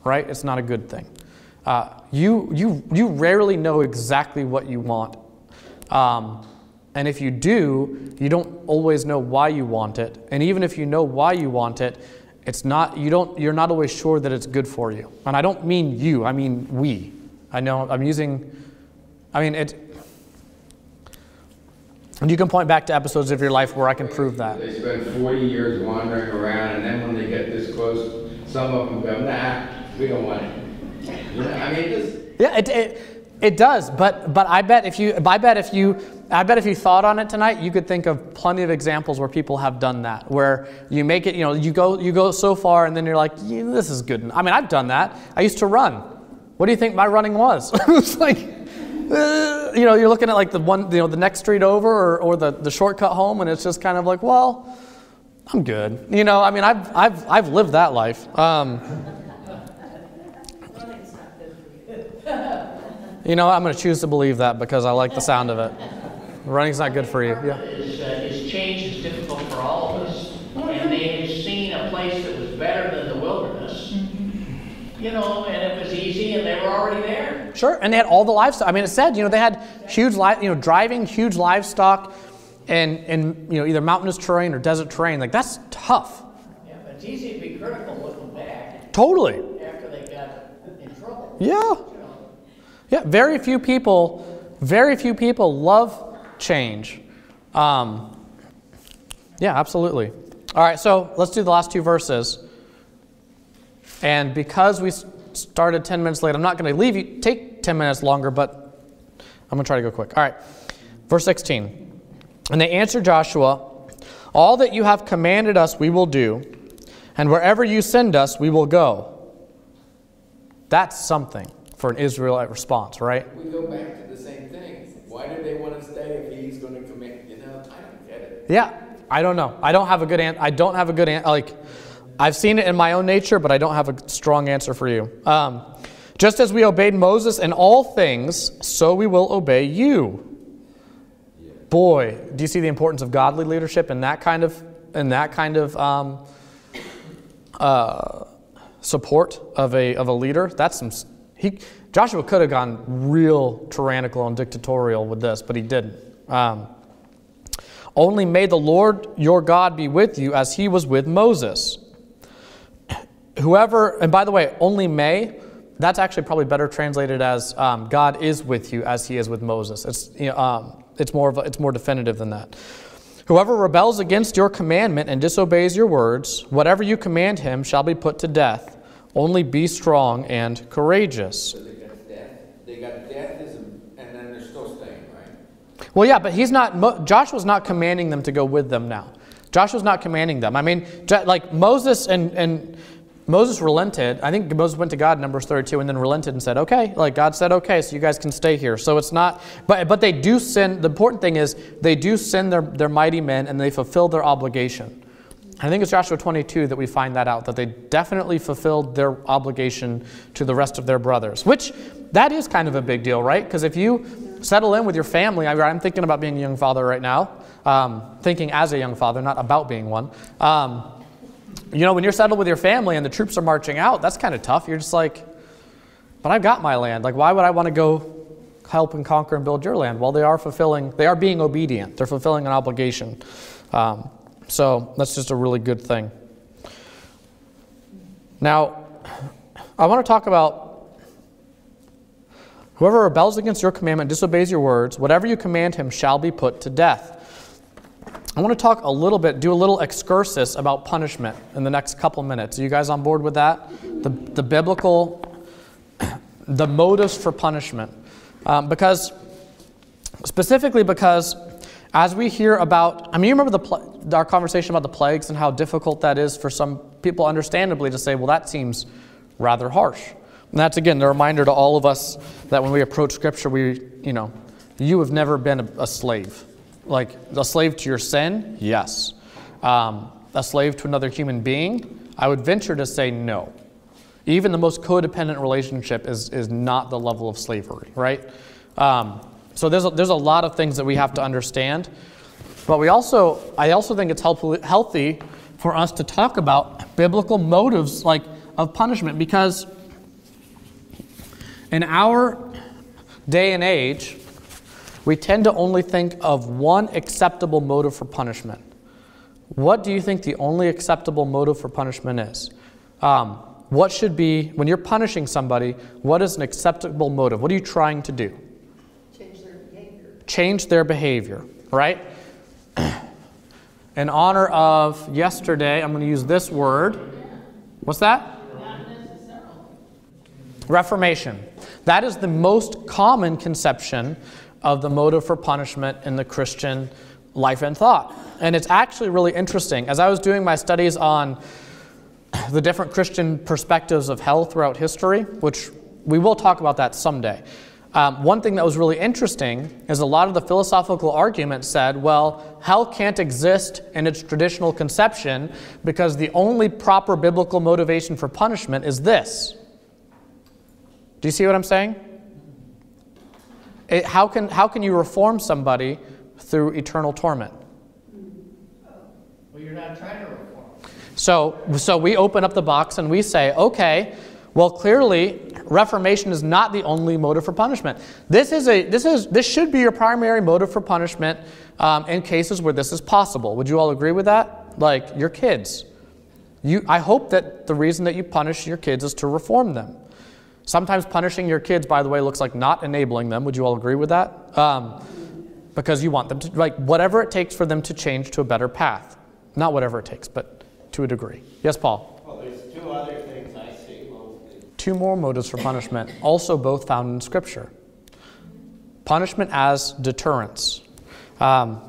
right? It's not a good thing. Uh, you, you, you rarely know exactly what you want. Um, and if you do, you don't always know why you want it. And even if you know why you want it, it's not, you don't, you're not always sure that it's good for you. And I don't mean you, I mean we. I know I'm using, I mean, it, and you can point back to episodes of your life where I can prove that. They spend 40 years wandering around, and then when they get this close, some of them go, nah, we don't want it. You know, I mean, just Yeah, it, it, it does, but but I bet if you I bet if you I bet if you thought on it tonight, you could think of plenty of examples where people have done that, where you make it, you know, you go you go so far and then you're like, yeah, this is good. I mean, I've done that. I used to run. What do you think my running was? it was like uh, you know, you're looking at like the one, you know, the next street over or, or the, the shortcut home, and it's just kind of like, well, I'm good. You know, I mean, I've, I've, I've lived that life. Um, you know, I'm going to choose to believe that because I like the sound of it. Running's not good for you. Yeah. Is, uh, is change is difficult for all of us, and they had seen a place that was better than the wilderness. You know, and it was easy, and they were already there. Sure, and they had all the livestock. I mean, it said, you know, they had huge, li- you know, driving huge livestock and, and, you know, either mountainous terrain or desert terrain. Like, that's tough. Yeah, but it's easy to be critical looking back Totally. after they got in trouble. Yeah. You know. Yeah, very few people, very few people love change. Um, yeah, absolutely. All right, so let's do the last two verses. And because we started 10 minutes late, I'm not going to leave you, take 10 minutes longer, but I'm going to try to go quick. All right, verse 16. And they answered Joshua, All that you have commanded us, we will do, and wherever you send us, we will go. That's something for an Israelite response, right? We go back to the same thing. Why do they want if he's going to commit? You know, I don't get it. Yeah, I don't know. I don't have a good answer. I don't have a good answer. Like, I've seen it in my own nature, but I don't have a strong answer for you. Um, just as we obeyed Moses in all things, so we will obey you. Boy, do you see the importance of godly leadership in that kind of in that kind of um, uh, support of a of a leader? That's some. He Joshua could have gone real tyrannical and dictatorial with this, but he didn't. Um, only may the Lord your God be with you as he was with Moses. Whoever, and by the way, only may, that's actually probably better translated as um, God is with you as he is with Moses. It's, you know, um, it's, more of a, it's more definitive than that. Whoever rebels against your commandment and disobeys your words, whatever you command him shall be put to death. Only be strong and courageous. They got death. They got death, is, and then they're still staying, right? Well, yeah, but he's not. Joshua's not commanding them to go with them now. Joshua's not commanding them. I mean, like Moses and and Moses relented. I think Moses went to God in Numbers 32 and then relented and said, "Okay." Like God said, "Okay, so you guys can stay here." So it's not. But but they do send. The important thing is they do send their their mighty men and they fulfill their obligation. I think it's Joshua 22 that we find that out, that they definitely fulfilled their obligation to the rest of their brothers, which that is kind of a big deal, right? Because if you settle in with your family, I- I'm thinking about being a young father right now, um, thinking as a young father, not about being one. Um, you know, when you're settled with your family and the troops are marching out, that's kind of tough. You're just like, but I've got my land. Like, why would I want to go help and conquer and build your land? Well, they are fulfilling, they are being obedient. They're fulfilling an obligation. Um, so that's just a really good thing. Now, I want to talk about whoever rebels against your commandment, disobeys your words, whatever you command him shall be put to death. I want to talk a little bit, do a little excursus about punishment in the next couple minutes. Are you guys on board with that? The, the biblical, the motives for punishment. Um, because, specifically because as we hear about, I mean, you remember the, our conversation about the plagues and how difficult that is for some people, understandably, to say, well, that seems rather harsh. And that's, again, the reminder to all of us that when we approach Scripture, we, you know, you have never been a, a slave. Like, a slave to your sin? Yes. Um, a slave to another human being? I would venture to say no. Even the most codependent relationship is, is not the level of slavery, right? Um, so there's a, there's a lot of things that we have to understand. But we also, I also think it's helpful, healthy for us to talk about biblical motives like of punishment because in our day and age, we tend to only think of one acceptable motive for punishment. What do you think the only acceptable motive for punishment is? Um, what should be, when you're punishing somebody, what is an acceptable motive? What are you trying to do? Change their behavior. Right? In honor of yesterday, I'm going to use this word. What's that? Reformation. That is the most common conception of the motive for punishment in the Christian life and thought. And it's actually really interesting. As I was doing my studies on the different Christian perspectives of hell throughout history, which we will talk about that someday. Um, one thing that was really interesting is a lot of the philosophical arguments said, well, hell can't exist in its traditional conception because the only proper biblical motivation for punishment is this. Do you see what I'm saying? It, how, can, how can you reform somebody through eternal torment? Well, you're not trying to reform. So, so we open up the box and we say, okay, well, clearly, reformation is not the only motive for punishment. This, is a, this, is, this should be your primary motive for punishment um, in cases where this is possible. Would you all agree with that? Like your kids. You, I hope that the reason that you punish your kids is to reform them. Sometimes punishing your kids, by the way, looks like not enabling them. Would you all agree with that? Um, because you want them to, like, whatever it takes for them to change to a better path. Not whatever it takes, but to a degree. Yes, Paul? Well, there's two other things. Two more motives for punishment, also both found in Scripture. Punishment as deterrence. Um,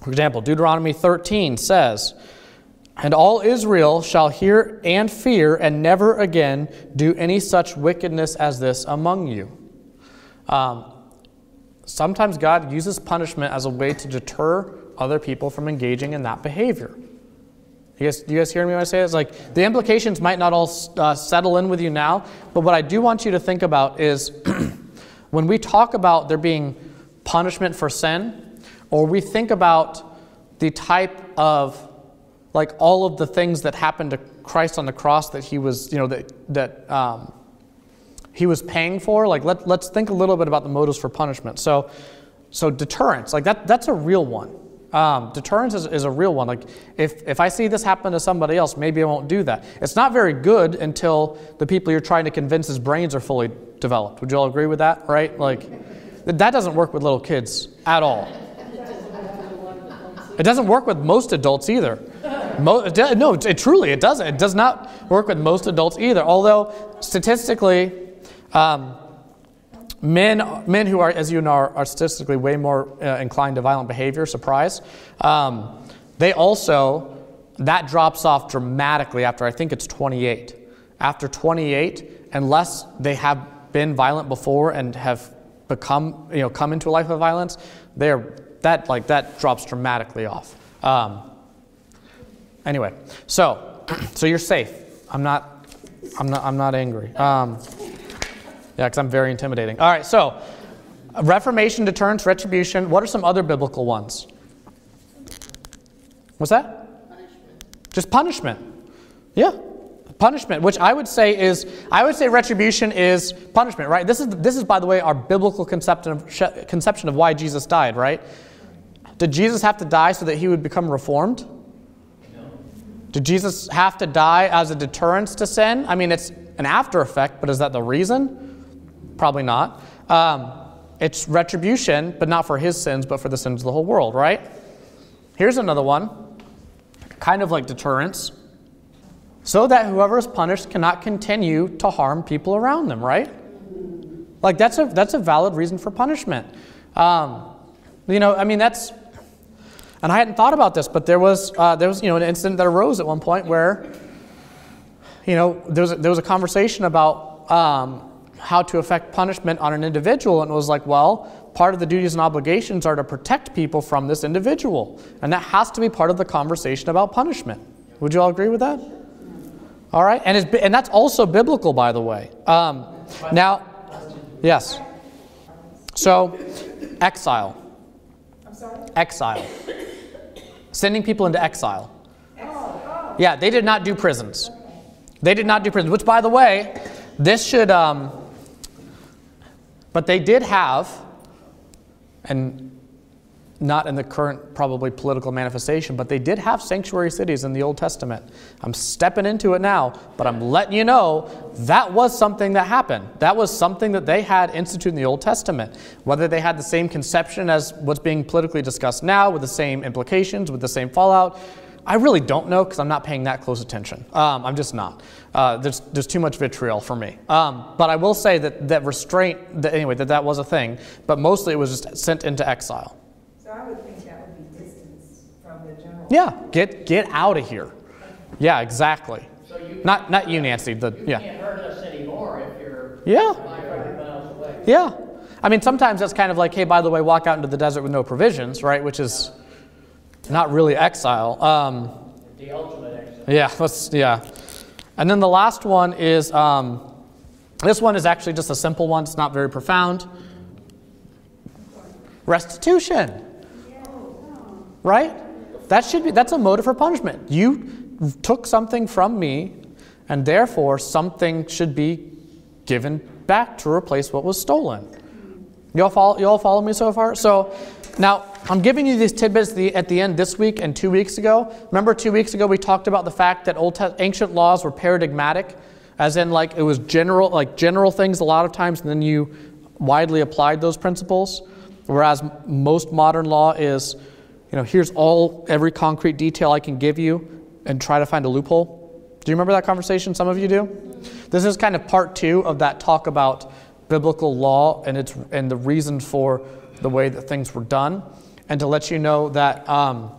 for example, Deuteronomy 13 says, And all Israel shall hear and fear, and never again do any such wickedness as this among you. Um, sometimes God uses punishment as a way to deter other people from engaging in that behavior. You guys, you guys hear me when I say it? It's like the implications might not all uh, settle in with you now, but what I do want you to think about is when we talk about there being punishment for sin, or we think about the type of like all of the things that happened to Christ on the cross that he was, you know, that that um, he was paying for. Like let, let's think a little bit about the motives for punishment. So, so deterrence, like that, that's a real one. Um, deterrence is, is, a real one. Like, if, if I see this happen to somebody else, maybe I won't do that. It's not very good until the people you're trying to convince's brains are fully developed. Would you all agree with that, right? Like, that doesn't work with little kids at all. It doesn't work with most adults either. No, it, truly, it doesn't. It does not work with most adults either. Although, statistically, um, Men, men who are, as you know, are, statistically way more uh, inclined to violent behavior, surprise, um, they also, that drops off dramatically after I think it's 28. After 28, unless they have been violent before and have become, you know, come into a life of violence, they're, that, like, that drops dramatically off. Um, anyway, so, so you're safe. I'm not, I'm not, I'm not angry. Um, yeah, because I'm very intimidating. All right, so Reformation, deterrence, retribution. What are some other biblical ones? What's that? Punishment. Just punishment. Yeah. Punishment, which I would say is, I would say retribution is punishment, right? This is, this is by the way, our biblical conception of, conception of why Jesus died, right? Did Jesus have to die so that he would become reformed? No. Did Jesus have to die as a deterrence to sin? I mean, it's an after effect, but is that the reason? Probably not. Um, it's retribution, but not for his sins, but for the sins of the whole world, right? Here's another one, kind of like deterrence. So that whoever is punished cannot continue to harm people around them, right? Like that's a that's a valid reason for punishment. Um, you know, I mean that's, and I hadn't thought about this, but there was uh, there was you know an incident that arose at one point where, you know, there was a, there was a conversation about um, how to affect punishment on an individual, and was like, well, part of the duties and obligations are to protect people from this individual. And that has to be part of the conversation about punishment. Would you all agree with that? All right, and, it's, and that's also biblical, by the way. Um, now, yes. So, exile. Exile. Sending people into exile. Yeah, they did not do prisons. They did not do prisons, which, by the way, this should. Um, but they did have, and not in the current probably political manifestation, but they did have sanctuary cities in the Old Testament. I'm stepping into it now, but I'm letting you know that was something that happened. That was something that they had instituted in the Old Testament. Whether they had the same conception as what's being politically discussed now, with the same implications, with the same fallout, I really don't know because I'm not paying that close attention. Um, I'm just not. Uh, there's, there's too much vitriol for me. Um, but I will say that, that restraint, that, anyway, that that was a thing, but mostly it was just sent into exile. So I would think that would be distance from the general. Yeah, get, get out of here. Yeah, exactly. So you not, not you, Nancy. The, you yeah. can't hurt us anymore if you're Yeah. 500 miles away. Yeah. I mean, sometimes that's kind of like, hey, by the way, walk out into the desert with no provisions, right? Which is not really exile. Um, The ultimate exit. yeah, let's, yeah. And then the last one is um, this one is actually just a simple one, it's not very profound. Restitution. Right? That should be that's a motive for punishment. You took something from me, and therefore something should be given back to replace what was stolen. You all follow, you all follow me so far? So now I'm giving you these tidbits at the, end this week and two weeks ago. Remember, two weeks ago we talked about the fact that old ancient laws were paradigmatic, as in like it was general, like general things a lot of times, and then you widely applied those principles. Whereas most modern law is, you know, here's all every concrete detail I can give you, and try to find a loophole. Do you remember that conversation? Some of you do. This is kind of part two of that talk about biblical law and its and the reason for the way that things were done, and to let you know that, um,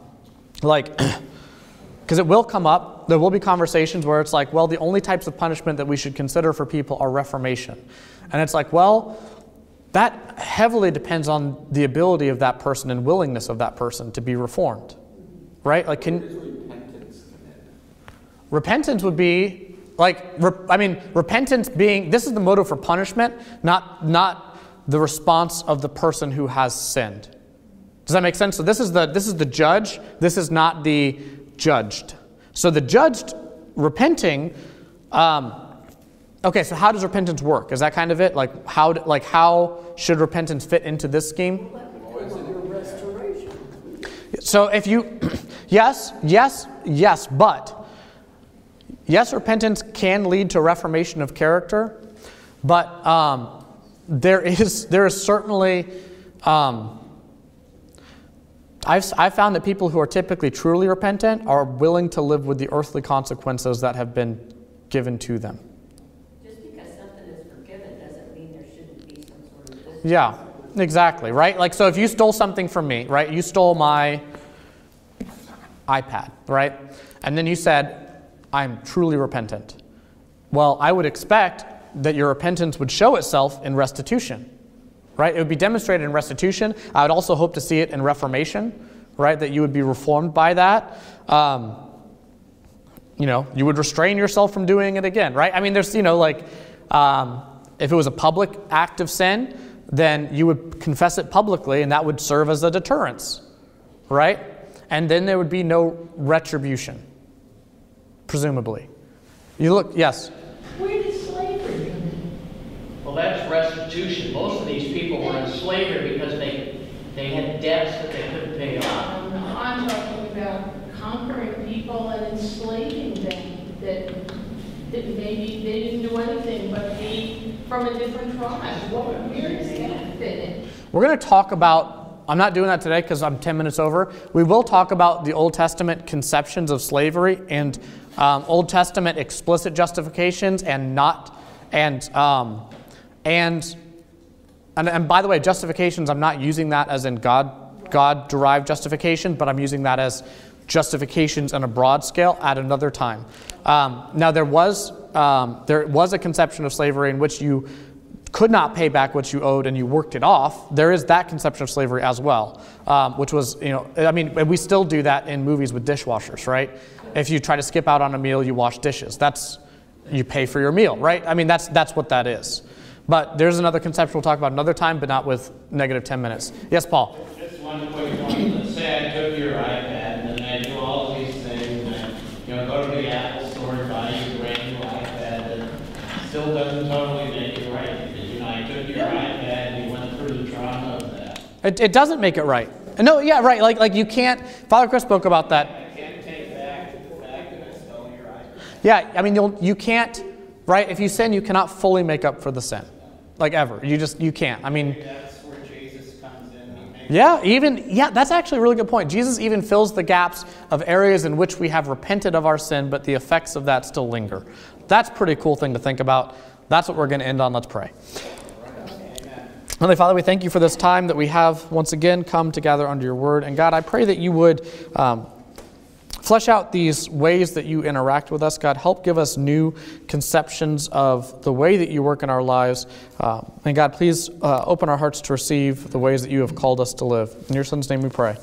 like, because it will come up. There will be conversations where it's like, well, the only types of punishment that we should consider for people are reformation, and it's like, well, that heavily depends on the ability of that person and willingness of that person to be reformed, right? Like, can repentance would be like re- i mean repentance being this is the motive for punishment not not the response of the person who has sinned does that make sense? So this is the this is the judge. This is not the judged. So the judged repenting um, okay so how does repentance work? Is that kind of it? Like how like how should repentance fit into this scheme? So if you yes yes yes but Yes, repentance can lead to reformation of character, but um, there is there is certainly um, I've I've found that people who are typically truly repentant are willing to live with the earthly consequences that have been given to them. Just because something is forgiven doesn't mean there shouldn't be some sort of. Yeah, exactly, right? Like, so if you stole something from me, right? You stole my iPad, right? And then you said, I'm truly repentant. Well, I would expect that your repentance would show itself in restitution, right? It would be demonstrated in restitution. I would also hope to see it in reformation, right? That you would be reformed by that. Um, you know, you would restrain yourself from doing it again, right? I mean, there's, you know, like, um, if it was a public act of sin, then you would confess it publicly, and that would serve as a deterrence, right? And then there would be no retribution, presumably. You look, yes. Where did slavery come in? Well, that's restitution. Most of these people were in slavery because they, they had debts that they couldn't pay off. Um, I'm talking about conquering people and enslaving them, that, that maybe they didn't do anything but be from a different tribe. What, where does that fit in? We're going to talk about, I'm not doing that today because I'm 10 minutes over. We will talk about the Old Testament conceptions of slavery and um, Old Testament explicit justifications and not, and, um, and, and, and by the way, justifications, I'm not using that as in God, God derived justification, but I'm using that as justifications on a broad scale at another time. Um, now, there was, um, there was a conception of slavery in which you could not pay back what you owed and you worked it off, there is that conception of slavery as well, um, which was, you know, I mean, we still do that in movies with dishwashers, right? If you try to skip out on a meal, you wash dishes. That's, you pay for your meal, right? I mean, that's, that's what that is. But there's another conception we'll talk about another time, but not with negative 10 minutes. Yes, Paul? Just one quick one. Let's say I took your iPad and then I do all of these things and I, you know, go to the Apple store and buy you a brand new iPad that still doesn't totally make it right. Because, you know, I took your iPad and you went through the trauma of that. It, it doesn't make it right. No, yeah, right. Like, like you can't, Father Chris spoke about that. I can't take back the fact that I your iPad. Yeah, I mean, you'll, you can't, right? If you sin, you cannot fully make up for the sin. Like ever. You just, you can't. I mean, That's where Jesus comes in. He makes Yeah, even yeah, that's actually a really good point. Jesus even fills the gaps of areas in which we have repented of our sin, but the effects of that still linger. That's pretty cool thing to think about. That's what we're going to end on. Let's pray. Heavenly Father, we thank you for this time that we have once again come together under your word. And God, I pray that you would um, flesh out these ways that you interact with us. God, help give us new conceptions of the way that you work in our lives. Uh, and God, please uh, open our hearts to receive the ways that you have called us to live. In your Son's name we pray.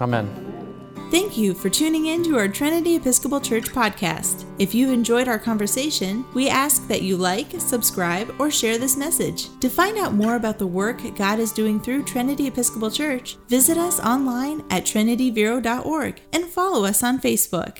Amen. Thank you for tuning in to our Trinity Episcopal Church podcast. If you enjoyed our conversation, we ask that you like, subscribe, or share this message. To find out more about the work God is doing through Trinity Episcopal Church, visit us online at trinityvero.org and follow us on Facebook.